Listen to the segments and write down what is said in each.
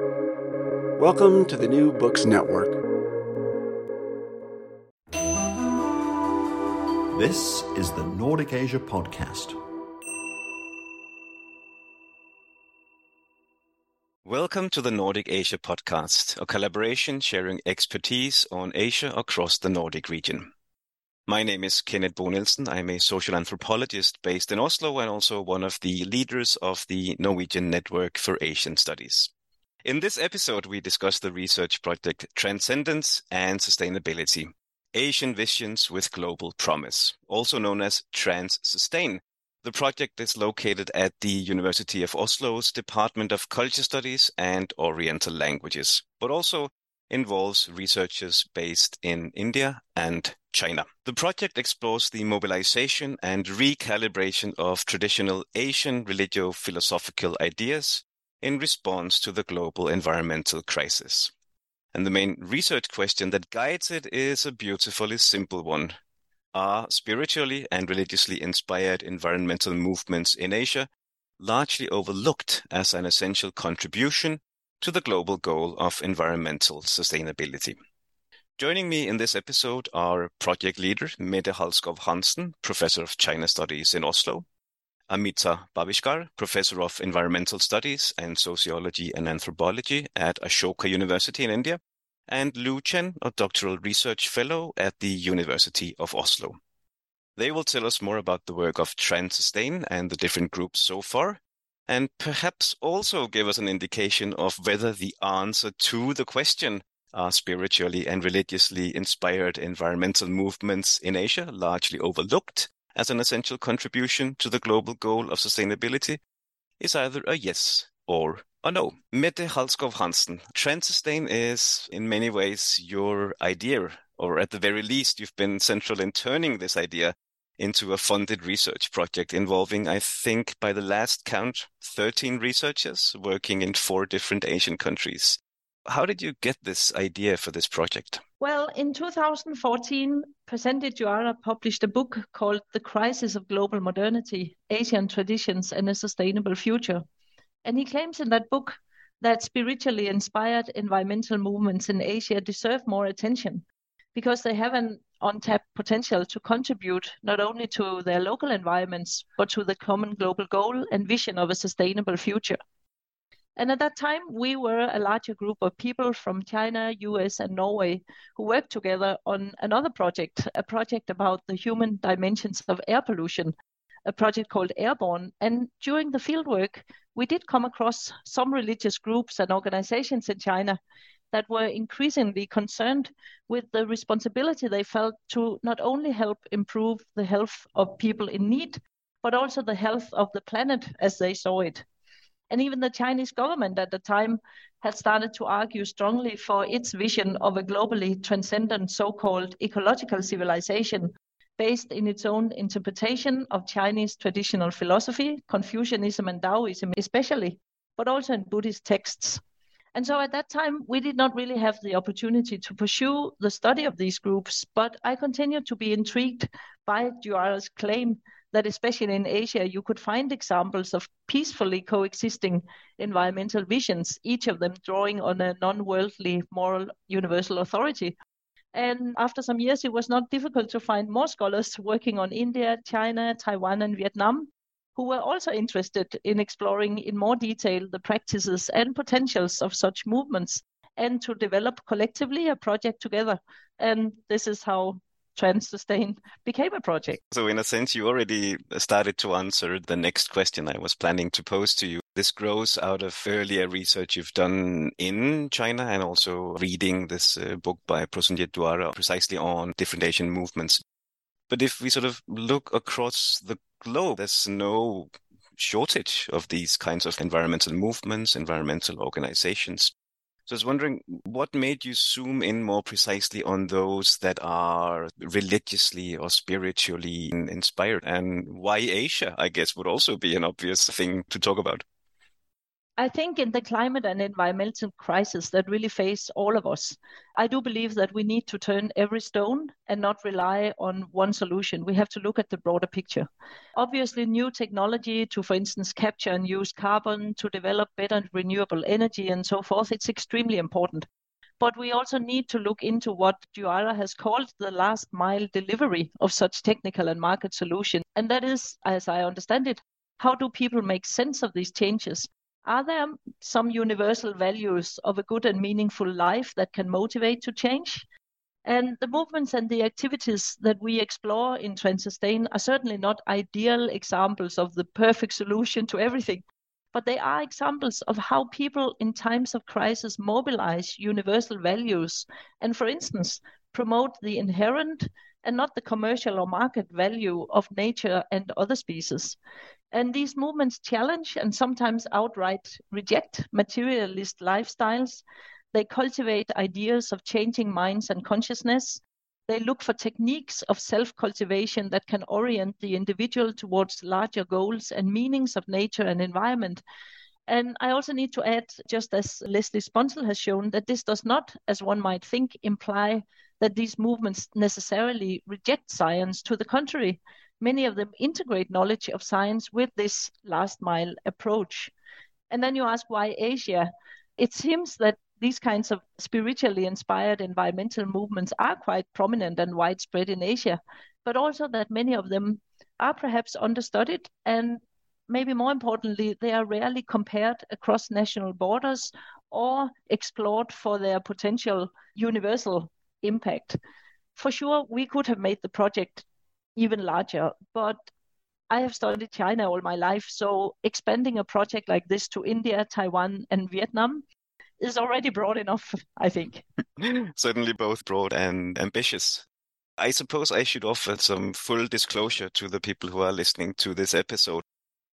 Welcome to the New Books Network. This is the Nordic Asia Podcast. Welcome to the Nordic Asia Podcast, a collaboration sharing expertise on Asia across the Nordic region. My name is Kenneth Bo Nielsen. I'm a social anthropologist based in Oslo and also one of the leaders of the Norwegian Network for Asian Studies. In this episode, we discuss the research project Transcendence and Sustainability Asian Visions with Global Promise, also known as TransSustain. The project is located at the University of Oslo's Department of Culture Studies and Oriental Languages, but also involves researchers based in India and China. The project explores the mobilization and recalibration of traditional Asian religio philosophical ideas in response to the global environmental crisis. And the main research question that guides it is a beautifully simple one. Are spiritually and religiously inspired environmental movements in Asia largely overlooked as an essential contribution to the global goal of environmental sustainability? Joining me in this episode are project leader Mette Halskov Hansen, professor of China Studies in Oslo, Amita Baviskar, professor of environmental studies and sociology and anthropology at Ashoka University in India, and Lu Chen, a doctoral research fellow at the University of Oslo. They will tell us more about the work of TransSustain and the different groups so far, and perhaps also give us an indication of whether the answer to the question are spiritually and religiously inspired environmental movements in Asia, largely overlooked as an essential contribution to the global goal of sustainability, is either a yes or a no. Mette Halskov Hansen, Transsustain is in many ways your idea, or at the very least, you've been central in turning this idea into a funded research project involving, I think, by the last count, 13 researchers working in four different Asian countries. How did you get this idea for this project? Well, in 2014, Prasenjit Duara published a book called The Crisis of Global Modernity Asian Traditions and a Sustainable Future. And he claims in that book that spiritually inspired environmental movements in Asia deserve more attention because they have an untapped potential to contribute not only to their local environments, but to the common global goal and vision of a sustainable future. And at that time, we were a larger group of people from China, US, and Norway who worked together on another project, a project about the human dimensions of air pollution, a project called Airborne. And during the fieldwork, we did come across some religious groups and organizations in China that were increasingly concerned with the responsibility they felt to not only help improve the health of people in need, but also the health of the planet as they saw it. And even the Chinese government at the time had started to argue strongly for its vision of a globally transcendent so called ecological civilization based in its own interpretation of Chinese traditional philosophy, Confucianism and Taoism especially, but also in Buddhist texts. And so at that time, we did not really have the opportunity to pursue the study of these groups, but I continued to be intrigued by Duara's claim that especially in Asia, you could find examples of peacefully coexisting environmental visions, each of them drawing on a non worldly moral universal authority. And after some years, it was not difficult to find more scholars working on India, China, Taiwan, and Vietnam who were also interested in exploring in more detail the practices and potentials of such movements and to develop collectively a project together. And this is how TransSustain became a project. So, in a sense, you already started to answer the next question I was planning to pose to you. This grows out of earlier research you've done in China and also reading this uh, book by Prasenjit Duara precisely on different Asian movements. But if we sort of look across the globe, there's no shortage of these kinds of environmental movements, environmental organizations. So I was wondering what made you zoom in more precisely on those that are religiously or spiritually inspired and why Asia, I guess, would also be an obvious thing to talk about. I think in the climate and environmental crisis that really face all of us, I do believe that we need to turn every stone and not rely on one solution. We have to look at the broader picture. Obviously, new technology to, for instance, capture and use carbon, to develop better renewable energy and so forth, it's extremely important. But we also need to look into what Duara has called the last mile delivery of such technical and market solutions. And that is, as I understand it, how do people make sense of these changes are there some universal values of a good and meaningful life that can motivate to change? And the movements and the activities that we explore in Transsustain are certainly not ideal examples of the perfect solution to everything, but they are examples of how people in times of crisis mobilize universal values and, for instance, promote the inherent and not the commercial or market value of nature and other species. And these movements challenge and sometimes outright reject materialist lifestyles. They cultivate ideas of changing minds and consciousness. They look for techniques of self cultivation that can orient the individual towards larger goals and meanings of nature and environment. And I also need to add, just as Leslie Sponsel has shown, that this does not, as one might think, imply that these movements necessarily reject science. To the contrary, many of them integrate knowledge of science with this last mile approach. And then you ask why Asia? It seems that these kinds of spiritually inspired environmental movements are quite prominent and widespread in Asia, but also that many of them are perhaps understudied and maybe more importantly, they are rarely compared across national borders or explored for their potential universal impact. For sure, we could have made the project even larger. But I have studied China all my life, so expanding a project like this to India, Taiwan, and Vietnam is already broad enough, I think. Certainly both broad and ambitious. I suppose I should offer some full disclosure to the people who are listening to this episode.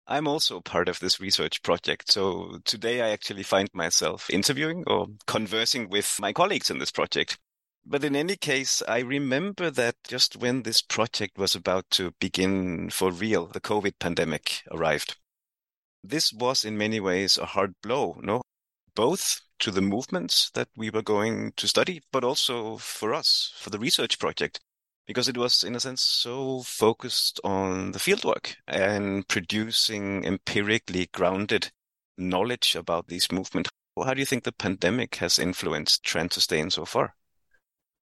I'm also part of this research project. So today I actually find myself interviewing or conversing with my colleagues in this project. But in any case, I remember that just when this project was about to begin for real, the COVID pandemic arrived. This was in many ways a hard blow, no? Both to the movements that we were going to study, but also for us, for the research project, because it was, in a sense, so focused on the fieldwork and producing empirically grounded knowledge about these movements. How do you think the pandemic has influenced Transsustain so far?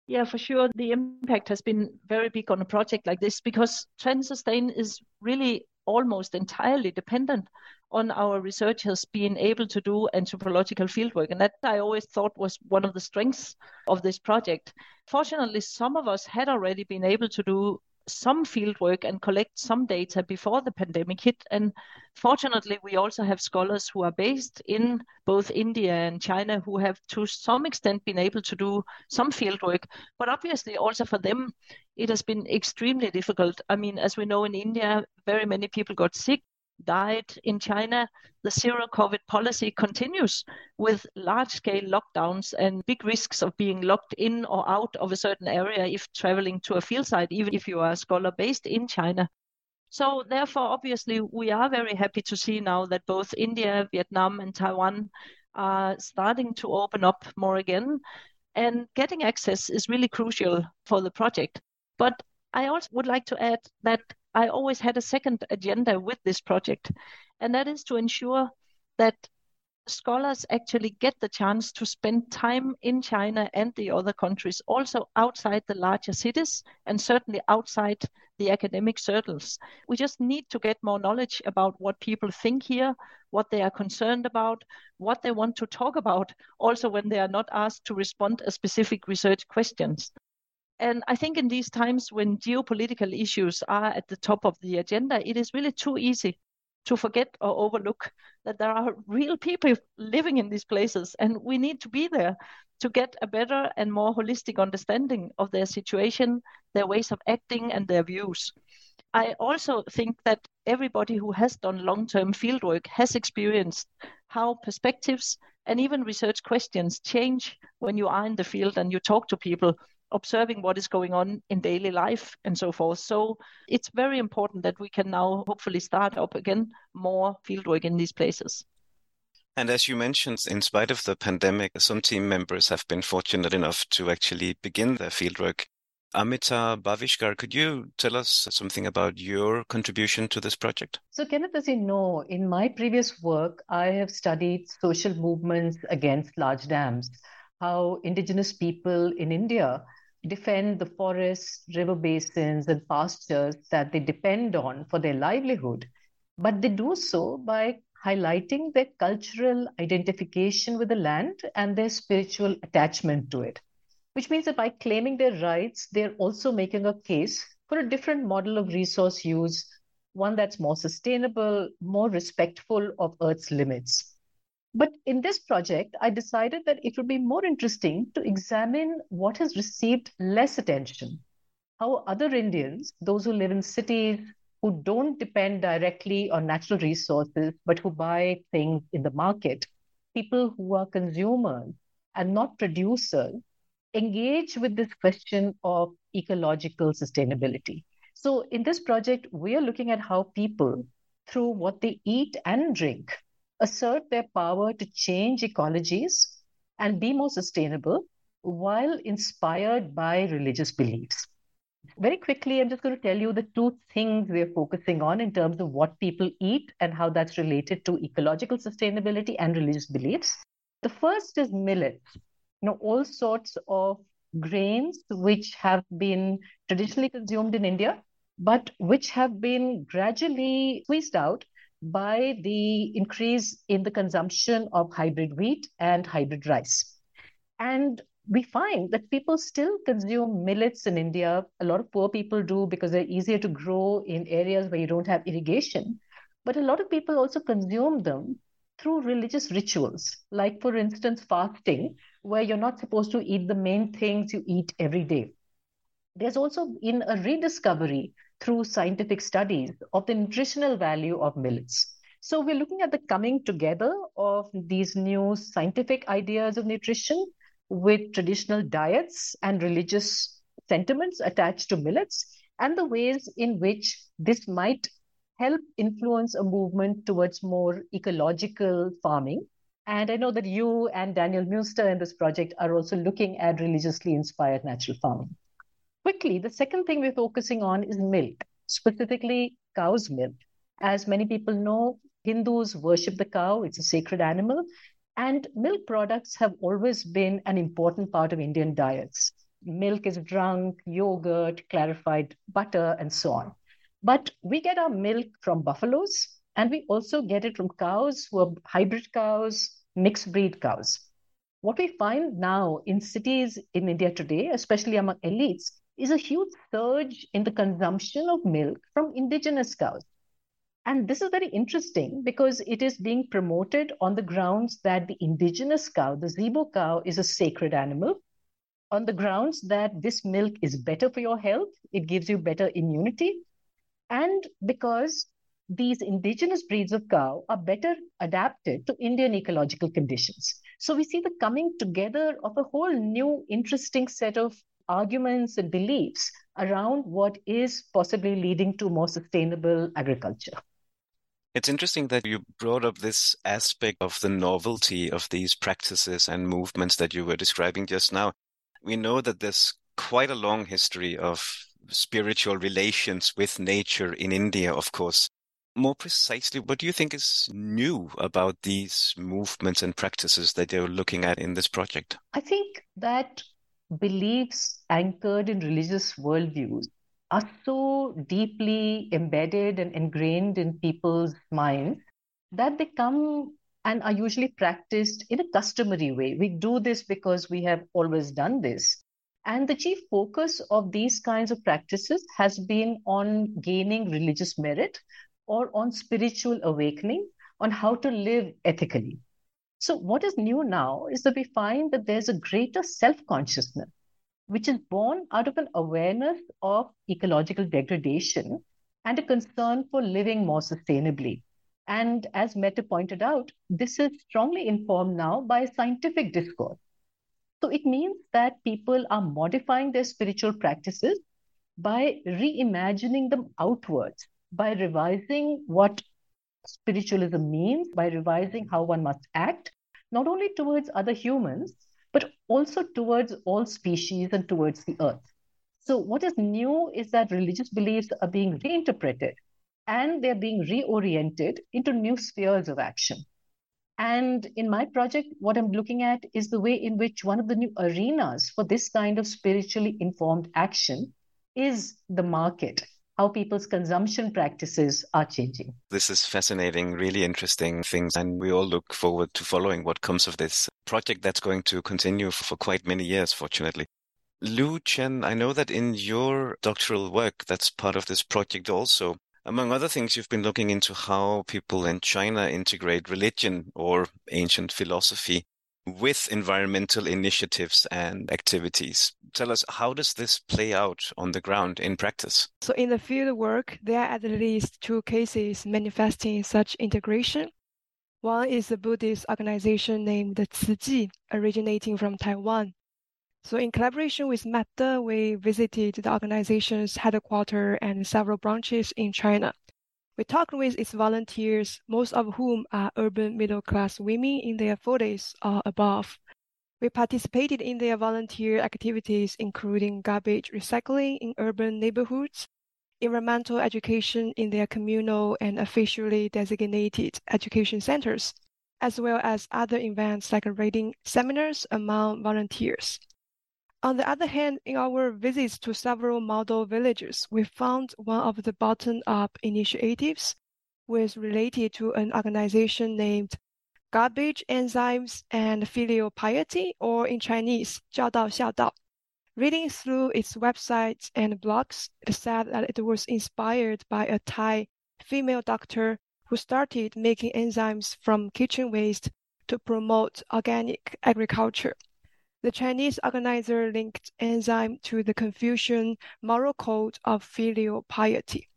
Yeah, for sure. The impact has been very big on a project like this because Transsustain is really almost entirely dependent on our researchers being able to do anthropological fieldwork. And that I always thought was one of the strengths of this project. Fortunately, some of us had already been able to do some fieldwork and collect some data before the pandemic hit. And fortunately, we also have scholars who are based in both India and China who have to some extent been able to do some fieldwork. But obviously, also for them, it has been extremely difficult. I mean, as we know in India, very many people got sick died in China, the zero COVID policy continues with large scale lockdowns and big risks of being locked in or out of a certain area if traveling to a field site, even if you are a scholar based in China. So, therefore, obviously, we are very happy to see now that both India, Vietnam, and Taiwan are starting to open up more again. And getting access is really crucial for the project. But I also would like to add that I always had a second agenda with this project, and that is to ensure that scholars actually get the chance to spend time in China and the other countries, also outside the larger cities and certainly outside the academic circles. We just need to get more knowledge about what people think here, what they are concerned about, what they want to talk about, also when they are not asked to respond to specific research questions. And I think in these times when geopolitical issues are at the top of the agenda, it is really too easy to forget or overlook that there are real people living in these places and we need to be there to get a better and more holistic understanding of their situation, their ways of acting, and their views. I also think that everybody who has done long term fieldwork has experienced how perspectives and even research questions change when you are in the field and you talk to people observing what is going on in daily life and so forth. So it's very important that we can now hopefully start up again more fieldwork in these places. And as you mentioned, in spite of the pandemic, some team members have been fortunate enough to actually begin their fieldwork. Amita Baviskar, could you tell us something about your contribution to this project? So, Kenneth, as you know, in my previous work, I have studied social movements against large dams, how indigenous people in India defend the forests, river basins, and pastures that they depend on for their livelihood. But they do so by highlighting their cultural identification with the land and their spiritual attachment to it which means that by claiming their rights, they're also making a case for a different model of resource use, one that's more sustainable, more respectful of Earth's limits. But in this project, I decided that it would be more interesting to examine what has received less attention. How other Indians, those who live in cities, who don't depend directly on natural resources, but who buy things in the market, people who are consumers and not producers, engage with this question of ecological sustainability. So, in this project, we are looking at how people, through what they eat and drink, assert their power to change ecologies and be more sustainable while inspired by religious beliefs. Very quickly, I'm just going to tell you the two things we're focusing on in terms of what people eat and how that's related to ecological sustainability and religious beliefs. The first is millets you know, all sorts of grains which have been traditionally consumed in India, but which have been gradually squeezed out by the increase in the consumption of hybrid wheat and hybrid rice. And we find that people still consume millets in India. A lot of poor people do because they're easier to grow in areas where you don't have irrigation. But a lot of people also consume them through religious rituals, like, for instance, fasting, where you're not supposed to eat the main things you eat every day. There's also been a rediscovery through scientific studies of the nutritional value of millets. So we're looking at the coming together of these new scientific ideas of nutrition with traditional diets and religious sentiments attached to millets and the ways in which this might help influence a movement towards more ecological farming. And I know that you and Daniel Münster in this project are also looking at religiously inspired natural farming. Quickly, the second thing we're focusing on is milk, specifically cow's milk. As many people know, Hindus worship the cow, it's a sacred animal. And milk products have always been an important part of Indian diets. Milk is drunk, yogurt, clarified butter, and so on. But we get our milk from buffaloes, and we also get it from cows who are hybrid cows, mixed breed cows. What we find now in cities in India today, especially among elites, is a huge surge in the consumption of milk from indigenous cows. And this is very interesting because it is being promoted on the grounds that the indigenous cow, the Zebu cow, is a sacred animal, on the grounds that this milk is better for your health, it gives you better immunity, and because these indigenous breeds of cow are better adapted to Indian ecological conditions. So we see the coming together of a whole new interesting set of arguments and beliefs around what is possibly leading to more sustainable agriculture. It's interesting that you brought up this aspect of the novelty of these practices and movements that you were describing just now. We know that there's quite a long history of spiritual relations with nature in India, of course. More precisely, what do you think is new about these movements and practices that you're looking at in this project? I think that beliefs anchored in religious worldviews are so deeply embedded and ingrained in people's minds that they come and are usually practiced in a customary way. We do this because we have always done this. And the chief focus of these kinds of practices has been on gaining religious merit or on spiritual awakening, on how to live ethically. So, what is new now is that we find that there's a greater self consciousness, which is born out of an awareness of ecological degradation and a concern for living more sustainably. And as Mette pointed out, this is strongly informed now by scientific discourse. So it means that people are modifying their spiritual practices by reimagining them outwards, by revising what spiritualism means by revising how one must act, not only towards other humans, but also towards all species and towards the earth. So, what is new is that religious beliefs are being reinterpreted and they're being reoriented into new spheres of action. And in my project, what I'm looking at is the way in which one of the new arenas for this kind of spiritually informed action is the market, how people's consumption practices are changing. This is fascinating, really interesting things, and we all look forward to following what comes of this project that's going to continue for quite many years, fortunately. Lu Chen, I know that in your doctoral work, that's part of this project also, among other things, you've been looking into how people in China integrate religion or ancient philosophy with environmental initiatives and activities. Tell us, how does this play out on the ground in practice? So, in the field work, there are at least two cases manifesting such integration. One is a Buddhist organization named Chi, originating from Taiwan. So, in collaboration with Mette, we visited the organization's headquarters and several branches in China. We talked with its volunteers, most of whom are urban middle class women in their 40s or above. We participated in their volunteer activities, including garbage recycling in urban neighborhoods, environmental education in their communal and officially designated education centers, as well as other events like reading seminars among volunteers. On the other hand, in our visits to several model villages, we found one of the bottom-up initiatives was related to an organization named Garbage Enzymes and Filial Piety, or in Chinese, 教道孝道. Reading through its websites and blogs, it said that it was inspired by a Thai female doctor who started making enzymes from kitchen waste to promote organic agriculture. The Chinese organizer linked enzyme to the Confucian moral code of filial piety,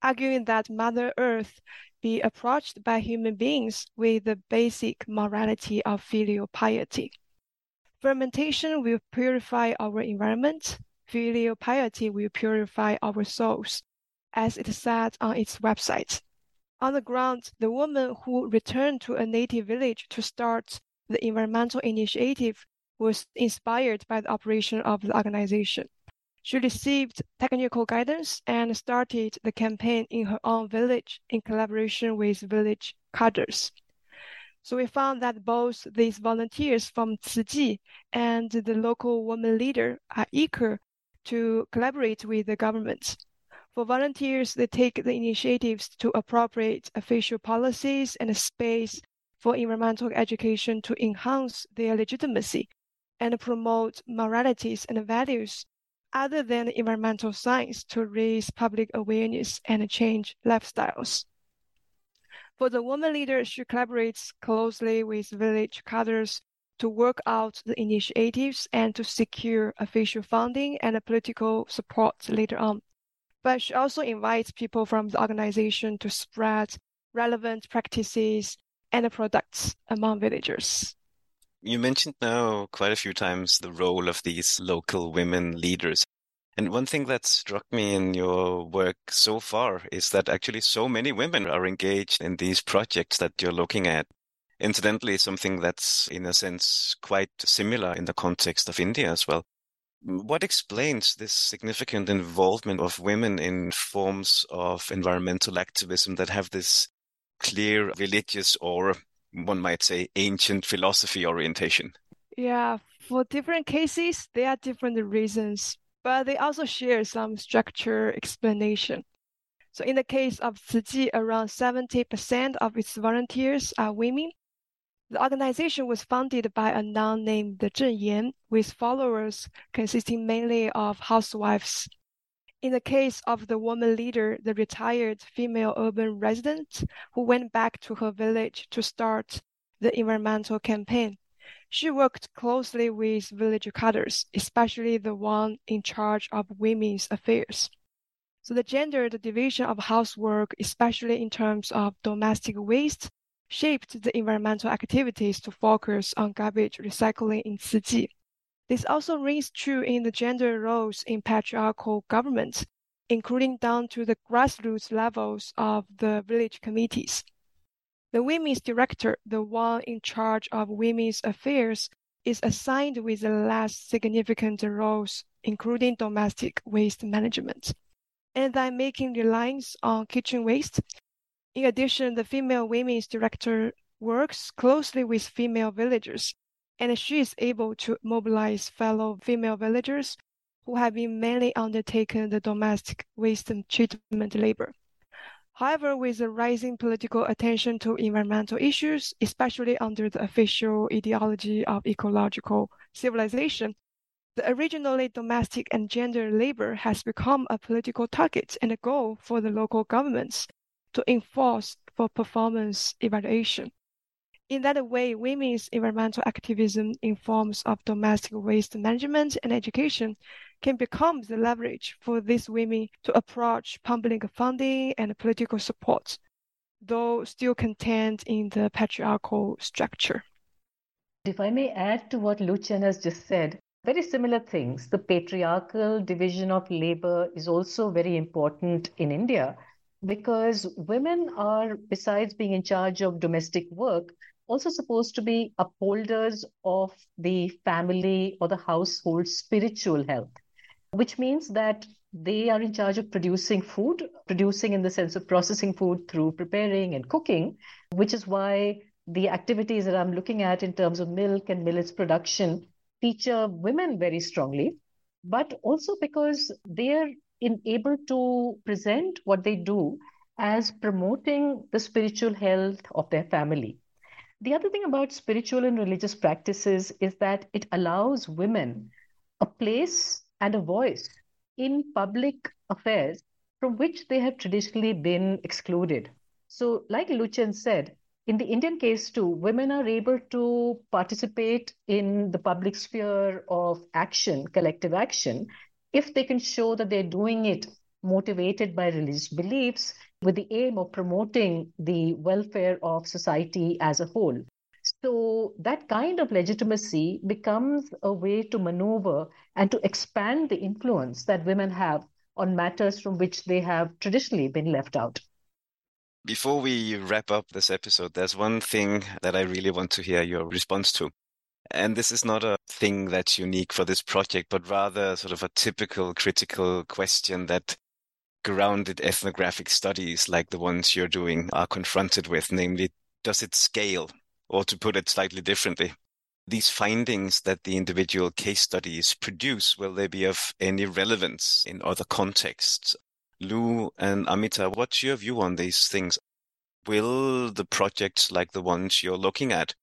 arguing that Mother Earth be approached by human beings with the basic morality of filial piety. Fermentation will purify our environment. Filial piety will purify our souls, as it said on its website. On the ground, the woman who returned to a native village to start the environmental initiative was inspired by the operation of the organization. She received technical guidance and started the campaign in her own village in collaboration with village cadres. So we found that both these volunteers from Chi and the local woman leader are eager to collaborate with the government. For volunteers, they take the initiatives to appropriate official policies and space for environmental education to enhance their legitimacy and promote moralities and values other than environmental science to raise public awareness and change lifestyles. For the woman leader, she collaborates closely with village cadres to work out the initiatives and to secure official funding and political support later on. But she also invites people from the organization to spread relevant practices and products among villagers. You mentioned now quite a few times the role of these local women leaders. And one thing that struck me in your work so far is that actually so many women are engaged in these projects that you're looking at. Incidentally, something that's in a sense quite similar in the context of India as well. What explains this significant involvement of women in forms of environmental activism that have this clear religious or one might say, ancient philosophy orientation. Yeah, for different cases, there are different reasons, but they also share some structure explanation. So, in the case of Chi, around 70% of its volunteers are women. The organization was founded by a nun named Zheng Yan, with followers consisting mainly of housewives in the case of the woman leader, the retired female urban resident who went back to her village to start the environmental campaign, she worked closely with village cadres, especially the one in charge of women's affairs. So the gendered division of housework, especially in terms of domestic waste, shaped the environmental activities to focus on garbage recycling in Chi. This also rings true in the gender roles in patriarchal governments, including down to the grassroots levels of the village committees. The women's director, the one in charge of women's affairs, is assigned with the less significant roles, including domestic waste management, and then making reliance on kitchen waste. In addition, the female women's director works closely with female villagers, and she is able to mobilize fellow female villagers who have been mainly undertaken the domestic waste treatment labor. However, with the rising political attention to environmental issues, especially under the official ideology of ecological civilization, the originally domestic and gender labor has become a political target and a goal for the local governments to enforce for performance evaluation. In that way, women's environmental activism in forms of domestic waste management and education can become the leverage for these women to approach public funding and political support, though still contained in the patriarchal structure. If I may add to what Lu Chen has just said, very similar things. The patriarchal division of labor is also very important in India because women are, besides being in charge of domestic work, also supposed to be upholders of the family or the household spiritual health, which means that they are in charge of producing food, producing in the sense of processing food through preparing and cooking, which is why the activities that I'm looking at in terms of milk and millets production feature women very strongly, but also because they're in able to present what they do as promoting the spiritual health of their family. The other thing about spiritual and religious practices is that it allows women a place and a voice in public affairs from which they have traditionally been excluded. So, like Lu Chen said, in the Indian case too, women are able to participate in the public sphere of action, collective action, if they can show that they're doing it motivated by religious beliefs with the aim of promoting the welfare of society as a whole. So that kind of legitimacy becomes a way to maneuver and to expand the influence that women have on matters from which they have traditionally been left out. Before we wrap up this episode, there's one thing that I really want to hear your response to. And this is not a thing that's unique for this project, but rather sort of a typical critical question that grounded ethnographic studies like the ones you're doing are confronted with, namely, does it scale? Or to put it slightly differently, these findings that the individual case studies produce, will they be of any relevance in other contexts? Lu and Amita, what's your view on these things? Will the projects like the ones you're looking at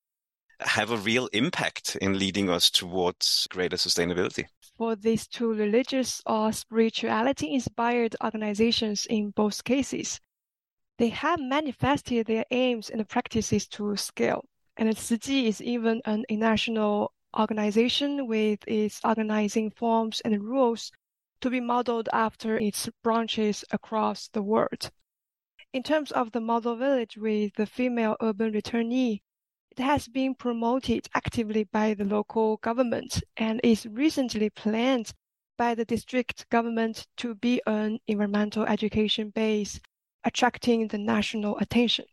have a real impact in leading us towards greater sustainability? For these two religious or spirituality inspired organizations in both cases. They have manifested their aims and practices to scale, and Chi is even an international organization with its organizing forms and rules to be modeled after its branches across the world. In terms of the model village with the female urban returnee, it has been promoted actively by the local government and is recently planned by the district government to be an environmental education base, attracting the national attention.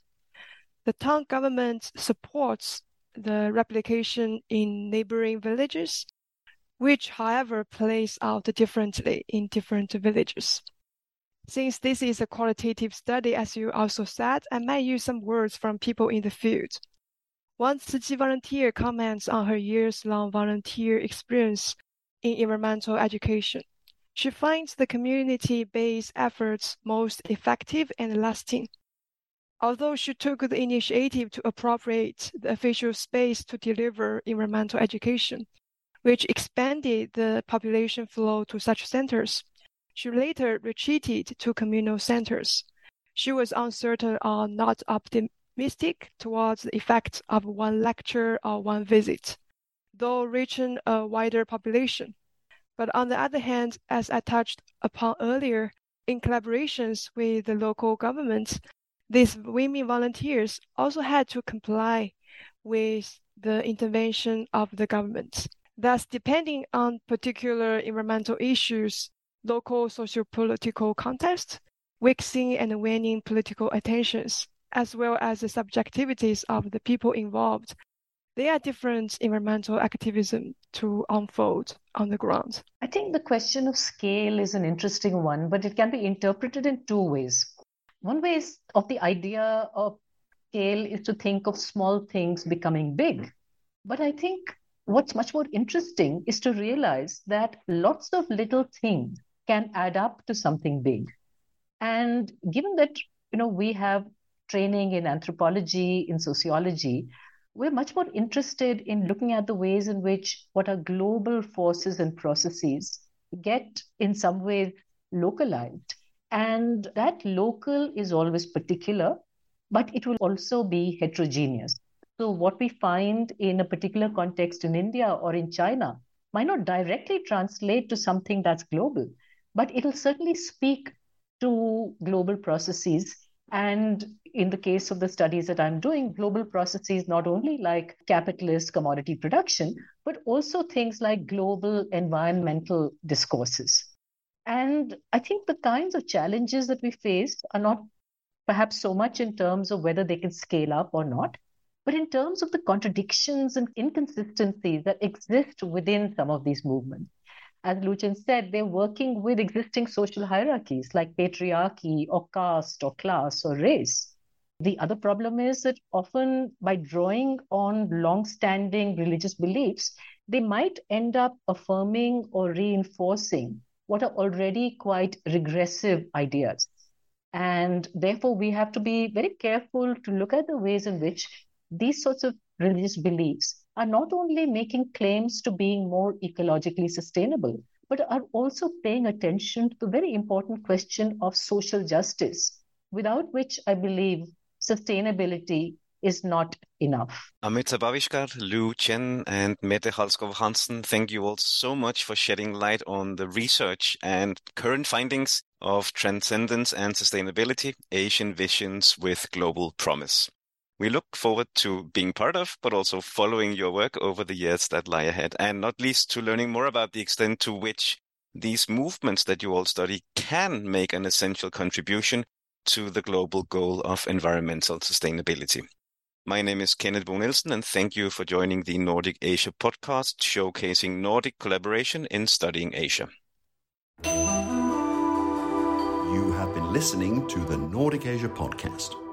The town government supports the replication in neighboring villages, which, however, plays out differently in different villages. Since this is a qualitative study, as you also said, I might use some words from people in the field. Tzu Chi volunteer comments on her years-long volunteer experience in environmental education. She finds the community-based efforts most effective and lasting. Although she took the initiative to appropriate the official space to deliver environmental education, which expanded the population flow to such centers, she later retreated to communal centers. She was uncertain or not optimistic optimistic towards the effects of one lecture or one visit, though reaching a wider population. But on the other hand, as I touched upon earlier, in collaborations with the local governments, these women volunteers also had to comply with the intervention of the government. Thus, depending on particular environmental issues, local socio-political context, waxing and waning political attentions, as well as the subjectivities of the people involved. There are different environmental activism to unfold on the ground. I think the question of scale is an interesting one, but it can be interpreted in two ways. One way is of the idea of scale is to think of small things becoming big. But I think what's much more interesting is to realize that lots of little things can add up to something big. And given that you know we have training in anthropology, in sociology, we're much more interested in looking at the ways in which what are global forces and processes get in some way localized. And that local is always particular, but it will also be heterogeneous. So, what we find in a particular context in India or in China might not directly translate to something that's global, but it'll certainly speak to global processes. And in the case of the studies that I'm doing, global processes not only like capitalist commodity production, but also things like global environmental discourses. And I think the kinds of challenges that we face are not perhaps so much in terms of whether they can scale up or not, but in terms of the contradictions and inconsistencies that exist within some of these movements. As Lu-Chen said, they're working with existing social hierarchies like patriarchy or caste or class or race. The other problem is that often by drawing on long-standing religious beliefs, they might end up affirming or reinforcing what are already quite regressive ideas. And therefore, we have to be very careful to look at the ways in which these sorts of religious beliefs are not only making claims to being more ecologically sustainable, but are also paying attention to the very important question of social justice, without which I believe sustainability is not enough. Amita Baviskar, Lu Chen, and Mette Halskov Hansen, thank you all so much for shedding light on the research and current findings of transcendence and sustainability, Asian visions with global promise. We look forward to being part of, but also following your work over the years that lie ahead, and not least to learning more about the extent to which these movements that you all study can make an essential contribution to the global goal of environmental sustainability. My name is Kenneth Bo Nielsen, and thank you for joining the Nordic Asia podcast showcasing Nordic collaboration in studying Asia. You have been listening to the Nordic Asia podcast.